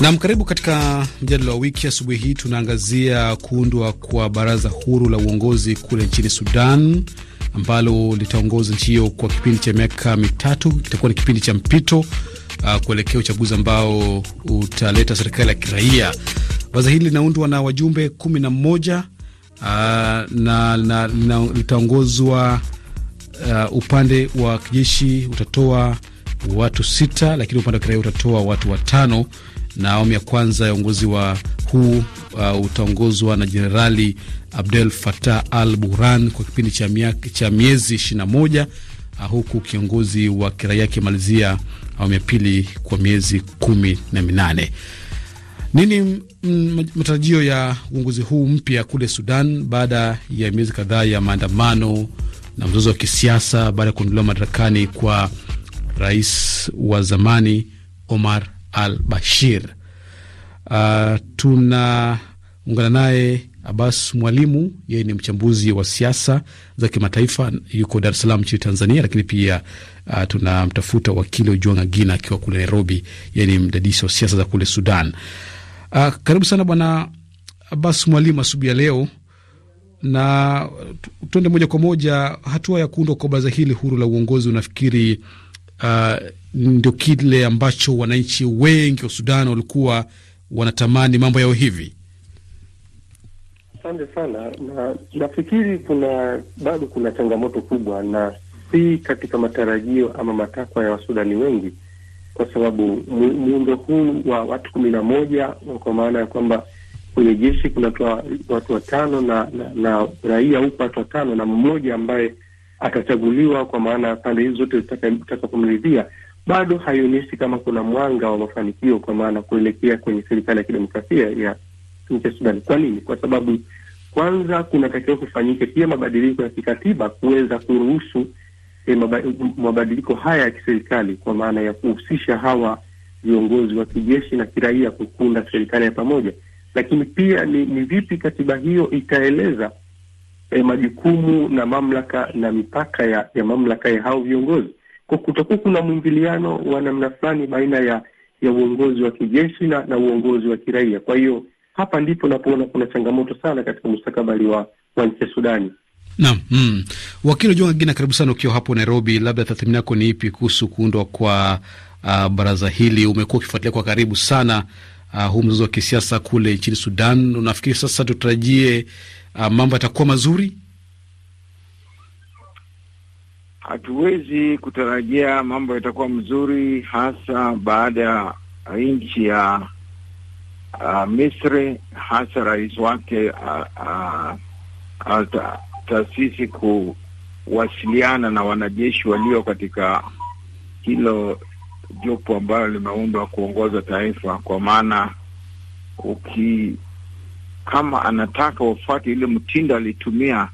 Nam, karibu katika mjadala wa wiki. Asubuhi hii tunaangazia kuundwa kwa baraza huru la uongozi kule nchini Sudan ambalo litaongoza nchi hiyo kwa kipindi cha miaka mitatu. Kitakuwa ni kipindi cha mpito uh, kuelekea uchaguzi ambao utaleta serikali ya kiraia. Baraza hili linaundwa na wajumbe kumi na mmoja uh, na, litaongozwa uh, upande wa kijeshi utatoa watu sita, lakini upande wa kiraia utatoa watu watano na awamu ya kwanza ya uongozi wa huu uh, utaongozwa na Jenerali Abdel Fattah al Burhan kwa kipindi cha, cha miezi ishirini na moja uh, huku kiongozi wa kiraia akimalizia awamu ya pili kwa miezi kumi na minane. Nini matarajio ya uongozi huu mpya kule Sudan baada ya miezi kadhaa ya maandamano na mzozo wa kisiasa baada ya kuondolewa madarakani kwa rais wa zamani Omar al Bashir. Uh, tunaungana naye Abbas Mwalimu, yeye ni mchambuzi wa siasa za kimataifa, yuko Dar es Salaam nchini Tanzania, lakini pia uh, tunamtafuta wakili Ojwanga Gina akiwa kule Nairobi, yeye ni mdadisi wa siasa za kule Sudan. Uh, karibu sana bwana Abbas Mwalimu asubuhi ya leo, na tuende moja kwa moja, hatua ya kuundwa kwa baraza hili huru la uongozi, unafikiri uh, ndio kile ambacho wananchi wengi wa Sudan walikuwa wanatamani mambo yao hivi? Asante sana, na nafikiri kuna bado kuna changamoto kubwa, na si katika matarajio ama matakwa ya wasudani wengi, kwa sababu muundo huu wa watu kumi na moja kwa maana ya kwamba kwenye jeshi kuna watu watano na, na, na raia huko watu watano na mmoja ambaye atachaguliwa kwa maana pande hizi zote zitakapomridhia bado haionyeshi kama kuna mwanga wa mafanikio, kwa maana kuelekea kwenye serikali ya kidemokrasia ya nchi ya Sudani. Kwa nini? Kwa sababu kwanza kunatakiwa kufanyike pia mabadiliko ya kikatiba kuweza kuruhusu eh, mabadiliko haya ya kiserikali, kwa maana ya kuhusisha hawa viongozi wa kijeshi na kiraia kukunda serikali ya pamoja. Lakini pia ni, ni vipi katiba hiyo itaeleza eh, majukumu na mamlaka na mipaka ya, ya mamlaka ya hao viongozi kutakuwa kuna mwingiliano wa namna fulani baina ya ya uongozi wa kijeshi na, na uongozi wa kiraia. Kwa hiyo hapa ndipo napoona kuna changamoto sana katika mustakabali wa, wa nchi ya Sudani. Naam, mm. Wakili Jonga Gina, karibu sana ukiwa hapo Nairobi, labda tathmini yako ni ipi kuhusu kuundwa kwa uh, baraza hili? Umekuwa ukifuatilia kwa karibu sana uh, huu mzozo wa kisiasa kule nchini Sudan. Unafikiri sasa tutarajie uh, mambo yatakuwa mazuri? hatuwezi kutarajia mambo yatakuwa mzuri, hasa baada ya nchi ya uh, Misri, hasa rais wake uh, uh, taasisi kuwasiliana na wanajeshi walio katika hilo jopo ambalo limeundwa kuongoza taifa, kwa maana uki kama anataka wafuate ile mtindo alitumia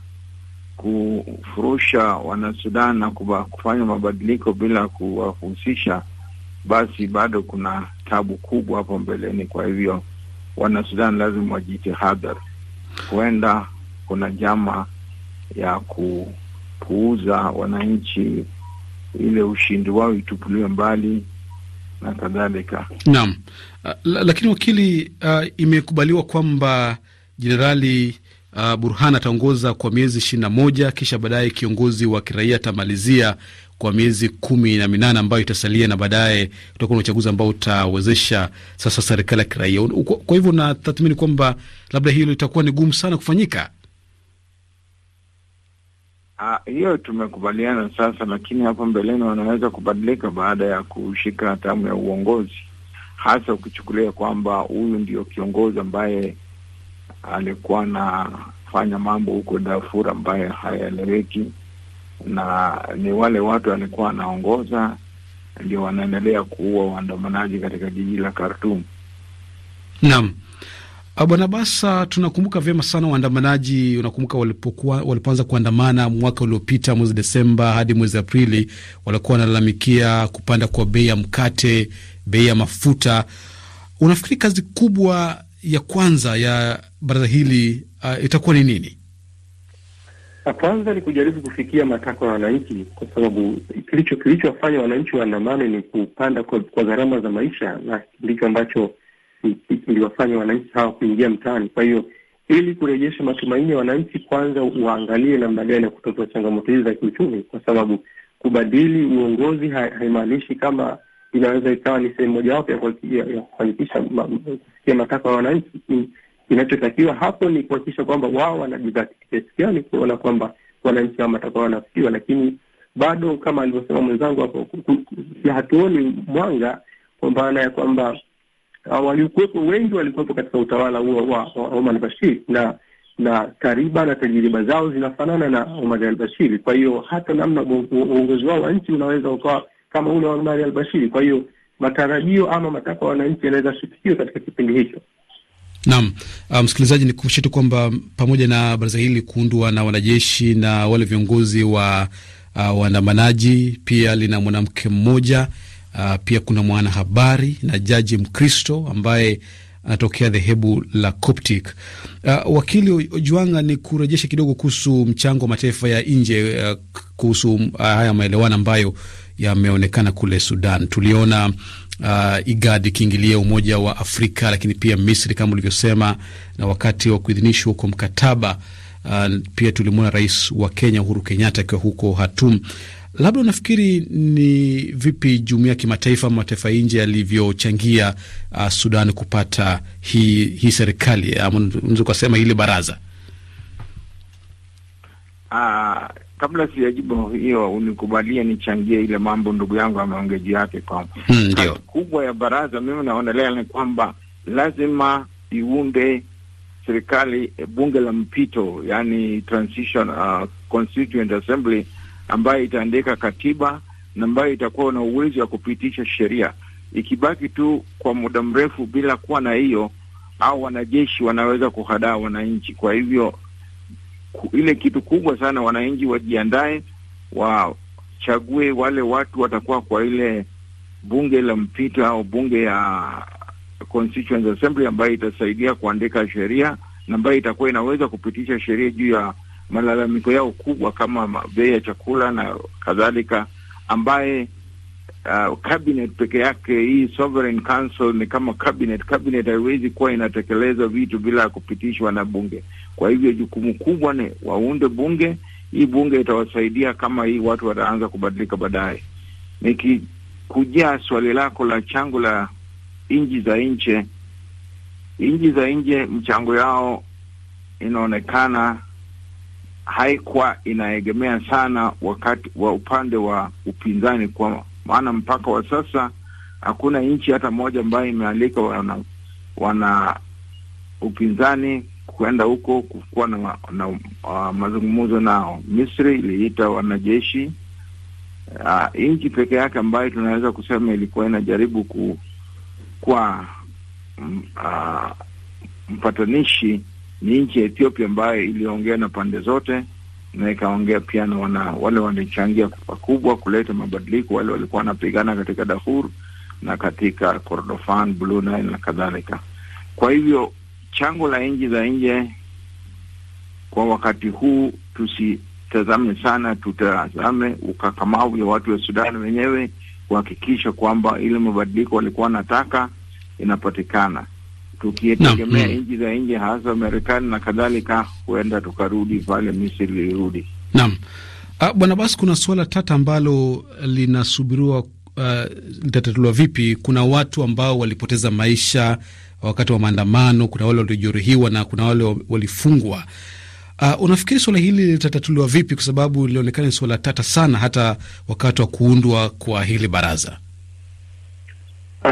kufurusha wanasudan na kufanya mabadiliko bila kuwahusisha, basi bado kuna tabu kubwa hapo mbeleni. Kwa hivyo wanasudan lazima wajitahadhari, huenda kuna jama ya kupuuza wananchi, ile ushindi wao itupuliwe mbali na kadhalika. Naam. Uh, lakini wakili, uh, imekubaliwa kwamba jenerali Uh, Burhan ataongoza kwa miezi ishirini na moja kisha baadaye kiongozi wa kiraia atamalizia kwa miezi kumi na minane ambayo itasalia, na baadaye utakuwa na uchaguzi ambao utawezesha sasa serikali ya kiraia. Kwa hivyo natathmini kwamba labda hilo itakuwa ni gumu sana kufanyika. Uh, hiyo tumekubaliana sasa, lakini hapo mbeleni wanaweza kubadilika baada ya kushika hatamu ya uongozi, hasa ukichukulia kwamba huyu ndio kiongozi ambaye alikuwa anafanya mambo huko Darfur ambaye hayaeleweki, na ni wale watu alikuwa anaongoza ndio wanaendelea kuua waandamanaji katika jiji la Khartoum. Naam. Ah, Bwana Basa, tunakumbuka vyema sana waandamanaji. Unakumbuka walipokuwa walipoanza kuandamana mwaka uliopita mwezi Desemba hadi mwezi Aprili, walikuwa wanalalamikia kupanda kwa bei ya mkate, bei ya mafuta. Unafikiri kazi kubwa ya kwanza ya baraza hili uh, itakuwa ni nini? Kwanza ni kujaribu kufikia matakwa ya wananchi, kwa sababu kilicho kilichowafanya wananchi waandamane ni kupanda kwa, kwa gharama za maisha, na ndicho ambacho kiliwafanya wananchi hawa kuingia mtaani. Kwa hiyo ili kurejesha matumaini ya wananchi, kwanza waangalie namna gani ya kutatua changamoto hizi za kiuchumi, kwa sababu kubadili uongozi haimaanishi kama inaweza ikawa ni sehemu mojawapo ya kufanikisha kufikia matakwa ya wananchi. Kinachotakiwa hapo ni kuhakikisha kwamba wao wanajidhatiti kiasi gani kuona kwamba wananchi hao matakwa wanafikiwa, lakini bado kama alivyosema mwenzangu hapo, hatuoni mwanga kwa maana ya kwamba waliokuwepo wengi walikuwepo katika utawala huo wa Omar al-Bashir na na kariba na tajiriba zao zinafanana na Omar al-Bashir. Kwa hiyo hata namna uongozi wao wa nchi unaweza ukawa kama ule wa Omar al-Bashir. Kwa hiyo matarajio ama matakwa ya wananchi yanaweza kufikiwa katika kipindi hicho. Naam, msikilizaji, um, nikukumbushe tu kwamba pamoja na baraza hili kuundwa na wanajeshi na wale viongozi wa uh, waandamanaji, pia lina mwanamke mmoja uh, pia kuna mwanahabari na jaji Mkristo ambaye anatokea dhehebu la Coptic. Uh, wakili Ojwanga, ni kurejesha kidogo kuhusu mchango wa mataifa ya nje uh, kuhusu uh, haya maelewano ambayo yameonekana kule Sudan. Tuliona uh, IGAD ikiingilia Umoja wa Afrika, lakini pia Misri kama ulivyosema, na wakati wa kuidhinishwa kwa mkataba uh, pia tulimwona rais wa Kenya Uhuru Kenyatta akiwa huko Hatum. Labda unafikiri ni vipi jumuiya ya kimataifa ama mataifa nje yalivyochangia uh, Sudan kupata hii hii serikali ama unaweza ukasema hili baraza? Uh, kabla sijajibu hiyo, unikubalie nichangie ile mambo ndugu yangu ameongea juu yake kwamba hmm, kazi kubwa ya baraza mimi naonelea ni kwamba lazima iunde serikali bunge la mpito, yani transition uh, constituent assembly ambayo itaandika katiba na ambayo itakuwa na uwezo wa kupitisha sheria. Ikibaki tu kwa muda mrefu bila kuwa na hiyo, au wanajeshi wanaweza kuhadaa wananchi. Kwa hivyo ile kitu kubwa sana, wananchi wajiandae, wachague wale watu watakuwa kwa ile bunge la mpito au bunge ya Constituent Assembly ambayo itasaidia kuandika sheria na ambayo itakuwa inaweza kupitisha sheria juu ya malalamiko yao kubwa kama bei ya chakula na kadhalika, ambaye uh, cabinet peke yake, hii sovereign council ni kama cabinet. Cabinet haiwezi kuwa inatekeleza vitu bila kupitishwa na bunge. Kwa hivyo jukumu kubwa ni waunde bunge. Hii bunge itawasaidia kama hii watu wataanza kubadilika baadaye. Nikikujia swali lako la chango la nchi za nje, nchi za nje mchango yao inaonekana haikuwa inaegemea sana wakati wa upande wa upinzani, kwa maana mpaka wa sasa hakuna nchi hata moja ambayo imealika wana, wana upinzani kwenda huko kukuwa na, na uh, mazungumzo nao. Misri iliita wanajeshi. Uh, nchi peke yake ambayo tunaweza kusema ilikuwa inajaribu ku, kwa uh, mpatanishi ni nchi ya Ethiopia ambayo iliongea na pande zote na ikaongea pia na wana, wale walichangia pakubwa kuleta mabadiliko, wale walikuwa wanapigana katika Darfur na katika Kordofan, Blue Nile na kadhalika. Kwa hivyo chango la nchi za nje kwa wakati huu tusitazame sana, tutazame ukakamavu ya watu wa Sudan wenyewe kuhakikisha kwamba ile mabadiliko walikuwa wanataka inapatikana tukietegemea nchi za nje hasa Marekani na kadhalika, huenda tukarudi pale Misri ilirudi. Naam. Uh, bwana basi, kuna suala tata ambalo linasubiriwa uh, litatatuliwa vipi? Kuna watu ambao walipoteza maisha wakati wa maandamano, kuna wale waliojeruhiwa na kuna wale walifungwa. Uh, unafikiri suala hili litatatuliwa vipi? Kwa sababu lilionekana ni suala tata sana hata wakati wa kuundwa kwa hili baraza.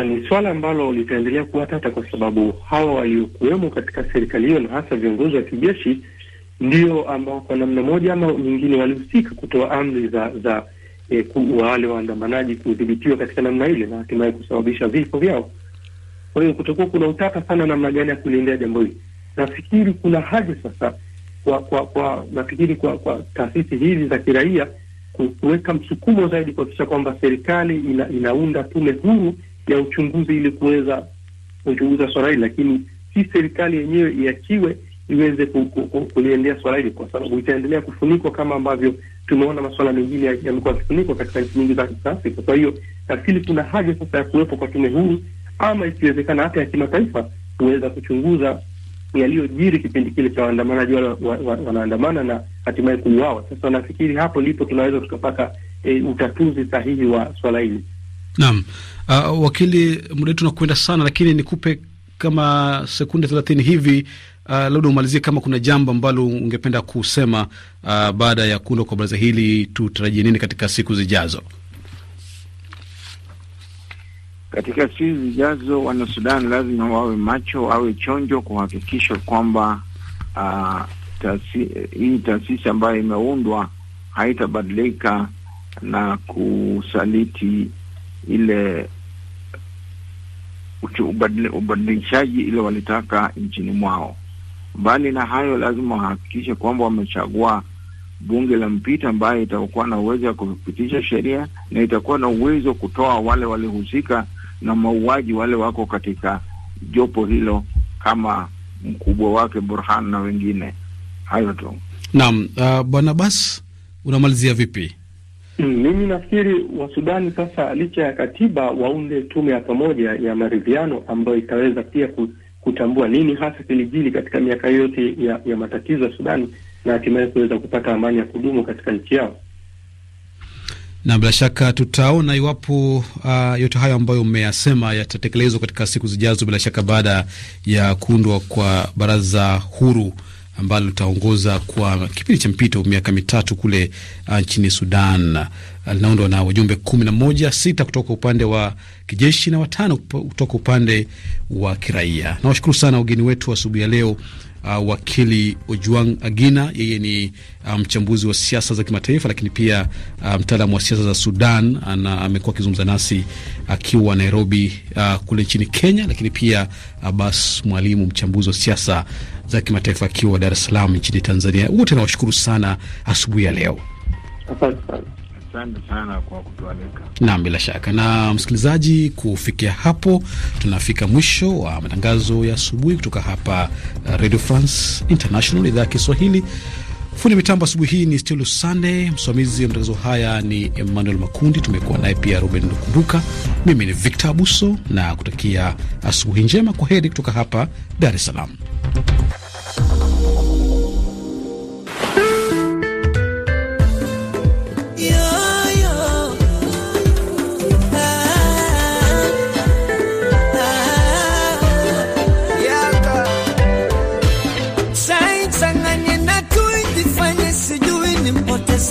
Ni swala ambalo litaendelea kuwa tata kwa sababu hawa waliokuwemo katika serikali hiyo na hasa viongozi wa kijeshi ndio ambao kwa namna moja ama nyingine walihusika kutoa amri za za eh, wale waandamanaji kudhibitiwa katika namna ile na hatimaye kusababisha vifo vyao. Kwa hiyo kutakuwa kuna utata sana namna gani ya kuliendea jambo hili. Nafikiri kuna haja sasa kwa kwa, kwa nafikiri kwa kwa taasisi hizi za kiraia kuweka msukumo zaidi kuhakikisha kwamba serikali ina, inaunda tume huru ya uchunguzi ili kuweza kuchunguza swala hili, lakini si serikali yenyewe iachiwe iweze kuliendea swala hili, kwa sababu itaendelea kufunikwa kama ambavyo tumeona masuala mengine yamekuwa yakifunikwa katika nchi nyingi za Afrika. Kwa hiyo nafikiri kuna haja sasa ya kuwepo kwa tume huru ama ikiwezekana hata ya kimataifa kuweza kuchunguza yaliyojiri kipindi kile cha waandamanaji wale wa, wa, wa na hatimaye kuuawa. Sasa nafikiri hapo ndipo tunaweza tukapata e, utatuzi sahihi wa swala hili. Naam. Uh, wakili, muda wetu unakwenda sana, lakini nikupe kama sekunde thelathini hivi uh, labda umalizie kama kuna jambo ambalo ungependa kusema uh, baada ya kuundwa kwa baraza hili, tutarajie nini katika siku zijazo? Katika siku zijazo, Wanasudan lazima wawe macho, wawe chonjo kuhakikisha kwamba uh, tasi, hii taasisi ambayo imeundwa haitabadilika na kusaliti ile ubadilishaji ile walitaka nchini mwao. Mbali na hayo, lazima wahakikishe kwamba wamechagua bunge la mpito ambayo itakuwa na uwezo wa kupitisha sheria na itakuwa na uwezo kutoa wale walihusika na mauaji, wale wako katika jopo hilo kama mkubwa wake Burhan na wengine. Hayo tu. Naam. Uh, Bwana Bas, unamalizia vipi? Mm, mimi nafikiri Wasudani sasa, licha ya katiba, waunde tume ya pamoja ya maridhiano ambayo itaweza pia kutambua nini hasa kilijili katika miaka yote ya, ya matatizo ya Sudani na hatimaye kuweza kupata amani ya kudumu katika nchi yao. Na bila shaka tutaona iwapo uh, yote hayo ambayo umeyasema yatatekelezwa katika siku zijazo, bila shaka baada ya kuundwa kwa baraza huru ambalo litaongoza kwa kipindi cha mpito miaka mitatu kule uh, nchini Sudan. Uh, linaundwa na wajumbe kumi na moja, sita kutoka upande wa kijeshi na watano kutoka upande wa kiraia. Nawashukuru sana wageni wetu asubuhi ya leo. Uh, wakili Ojuang Agina, yeye ni mchambuzi um, wa siasa za kimataifa, lakini pia mtaalamu mtaalamu wa siasa za Sudan. Amekuwa akizungumza nasi akiwa Nairobi uh, kule nchini Kenya, lakini pia Abbas Mwalimu, mchambuzi wa siasa za kimataifa akiwa Dar es Salaam nchini Tanzania. Wote nawashukuru sana asubuhi ya leo. Asante sana kwa kutualika. Naam, bila shaka. Na msikilizaji, kufikia hapo tunafika mwisho wa matangazo ya asubuhi kutoka hapa Radio France International, idhaa ya Kiswahili. Fundi mitambo asubuhi hii ni Stilu Sande, msimamizi wa matangazo haya ni Emmanuel Makundi. Tumekuwa naye pia Ruben Lukumbuka. Mimi ni Victor Abuso na kutakia asubuhi njema. Kwa heri kutoka hapa Dar es Salaam.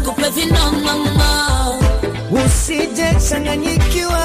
nikupe vinonono usije changanyikiwa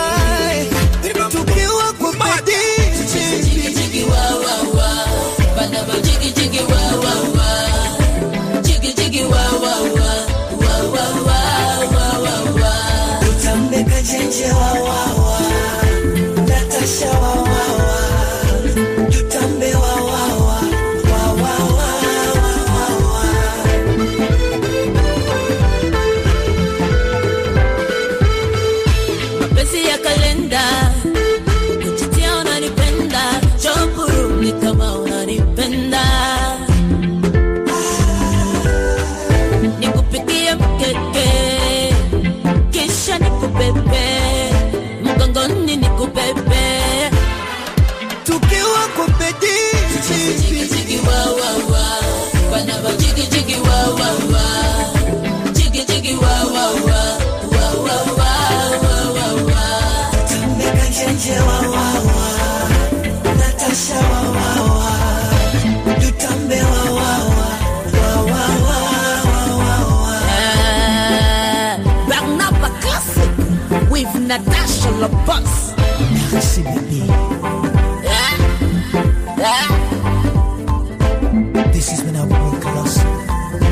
walk close.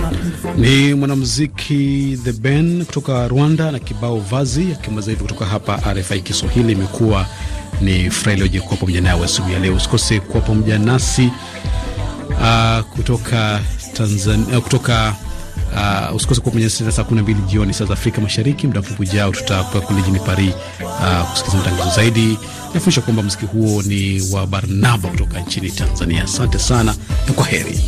My beautiful Ni mwanamuziki The Ben kutoka Rwanda na kibao vazi, akimaliza hivi kutoka hapa RFI Kiswahili. Imekuwa ni furaha iliyoje kuwa pamoja nawe asubuhi ya leo. Usikose kuwa pamoja nasi uh, kutoka Tanzania, uh, kutoka Uh, usikose kuwa nasi saa kumi na mbili jioni saa za Afrika Mashariki. Muda mfupi ujao tutakuwa kule jijini Paris uh, kusikiliza matangazo zaidi. Nafundisha kwamba mziki huo ni wa Barnaba kutoka nchini Tanzania. Asante sana na kwa heri.